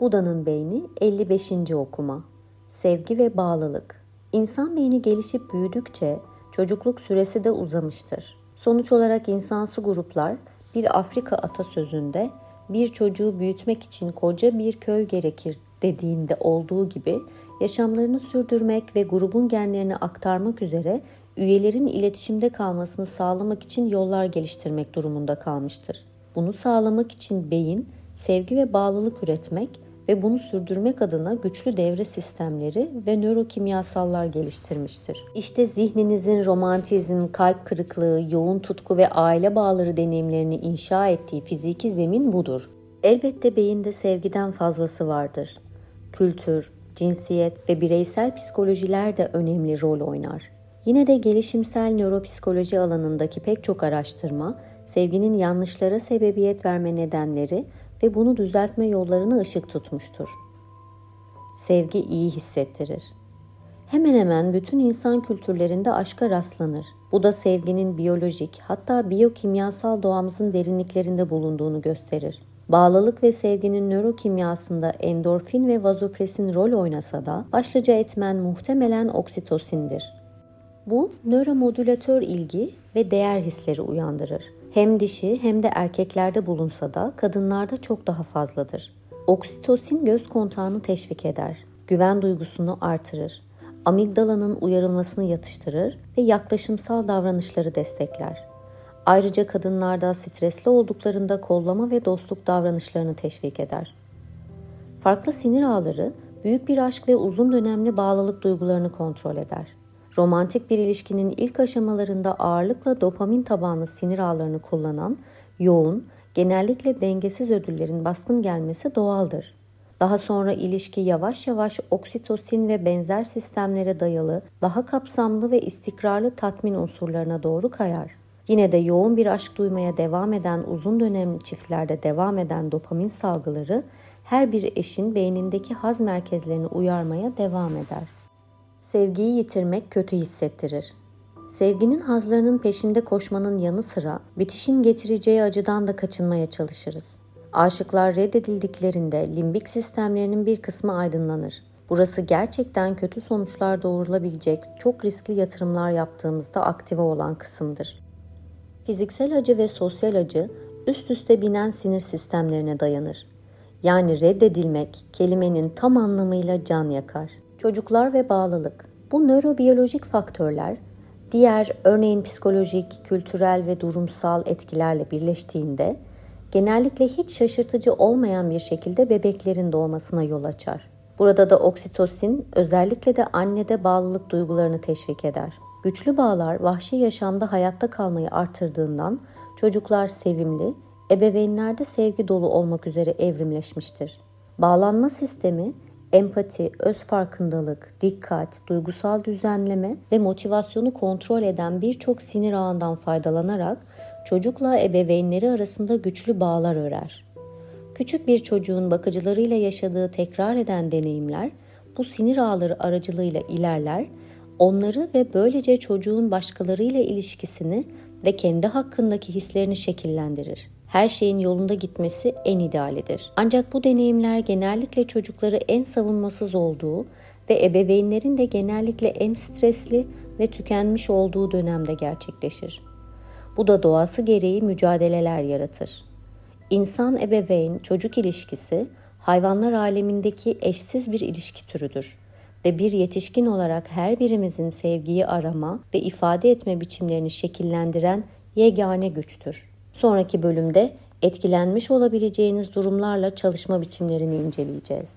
Buda'nın beyni 55. okuma. Sevgi ve bağlılık. İnsan beyni gelişip büyüdükçe çocukluk süresi de uzamıştır. Sonuç olarak insansı gruplar bir Afrika atasözünde bir çocuğu büyütmek için koca bir köy gerekir dediğinde olduğu gibi yaşamlarını sürdürmek ve grubun genlerini aktarmak üzere üyelerin iletişimde kalmasını sağlamak için yollar geliştirmek durumunda kalmıştır. Bunu sağlamak için beyin sevgi ve bağlılık üretmek ve bunu sürdürmek adına güçlü devre sistemleri ve nörokimyasallar geliştirmiştir. İşte zihninizin romantizm, kalp kırıklığı, yoğun tutku ve aile bağları deneyimlerini inşa ettiği fiziki zemin budur. Elbette beyinde sevgiden fazlası vardır. Kültür, cinsiyet ve bireysel psikolojiler de önemli rol oynar. Yine de gelişimsel nöropsikoloji alanındaki pek çok araştırma, sevginin yanlışlara sebebiyet verme nedenleri ve bunu düzeltme yollarını ışık tutmuştur. Sevgi iyi hissettirir. Hemen hemen bütün insan kültürlerinde aşka rastlanır. Bu da sevginin biyolojik hatta biyokimyasal doğamızın derinliklerinde bulunduğunu gösterir. Bağlılık ve sevginin nörokimyasında endorfin ve vazopresin rol oynasa da başlıca etmen muhtemelen oksitosindir. Bu nöromodülatör ilgi ve değer hisleri uyandırır. Hem dişi hem de erkeklerde bulunsa da kadınlarda çok daha fazladır. Oksitosin göz kontağını teşvik eder, güven duygusunu artırır, amigdalanın uyarılmasını yatıştırır ve yaklaşımsal davranışları destekler. Ayrıca kadınlarda stresli olduklarında kollama ve dostluk davranışlarını teşvik eder. Farklı sinir ağları büyük bir aşk ve uzun dönemli bağlılık duygularını kontrol eder. Romantik bir ilişkinin ilk aşamalarında ağırlıkla dopamin tabanlı sinir ağlarını kullanan, yoğun, genellikle dengesiz ödüllerin baskın gelmesi doğaldır. Daha sonra ilişki yavaş yavaş oksitosin ve benzer sistemlere dayalı, daha kapsamlı ve istikrarlı tatmin unsurlarına doğru kayar. Yine de yoğun bir aşk duymaya devam eden uzun dönemli çiftlerde devam eden dopamin salgıları her bir eşin beynindeki haz merkezlerini uyarmaya devam eder. Sevgiyi yitirmek kötü hissettirir. Sevginin hazlarının peşinde koşmanın yanı sıra bitişin getireceği acıdan da kaçınmaya çalışırız. Aşıklar reddedildiklerinde limbik sistemlerinin bir kısmı aydınlanır. Burası gerçekten kötü sonuçlar doğurulabilecek çok riskli yatırımlar yaptığımızda aktive olan kısımdır. Fiziksel acı ve sosyal acı üst üste binen sinir sistemlerine dayanır. Yani reddedilmek kelimenin tam anlamıyla can yakar. Çocuklar ve bağlılık. Bu nörobiyolojik faktörler diğer örneğin psikolojik, kültürel ve durumsal etkilerle birleştiğinde genellikle hiç şaşırtıcı olmayan bir şekilde bebeklerin doğmasına yol açar. Burada da oksitosin özellikle de annede bağlılık duygularını teşvik eder. Güçlü bağlar vahşi yaşamda hayatta kalmayı artırdığından çocuklar sevimli, ebeveynlerde sevgi dolu olmak üzere evrimleşmiştir. Bağlanma sistemi empati, öz farkındalık, dikkat, duygusal düzenleme ve motivasyonu kontrol eden birçok sinir ağından faydalanarak çocukla ebeveynleri arasında güçlü bağlar örer. Küçük bir çocuğun bakıcılarıyla yaşadığı tekrar eden deneyimler bu sinir ağları aracılığıyla ilerler, onları ve böylece çocuğun başkalarıyla ilişkisini ve kendi hakkındaki hislerini şekillendirir her şeyin yolunda gitmesi en idealidir. Ancak bu deneyimler genellikle çocukları en savunmasız olduğu ve ebeveynlerin de genellikle en stresli ve tükenmiş olduğu dönemde gerçekleşir. Bu da doğası gereği mücadeleler yaratır. İnsan ebeveyn çocuk ilişkisi hayvanlar alemindeki eşsiz bir ilişki türüdür ve bir yetişkin olarak her birimizin sevgiyi arama ve ifade etme biçimlerini şekillendiren yegane güçtür. Sonraki bölümde etkilenmiş olabileceğiniz durumlarla çalışma biçimlerini inceleyeceğiz.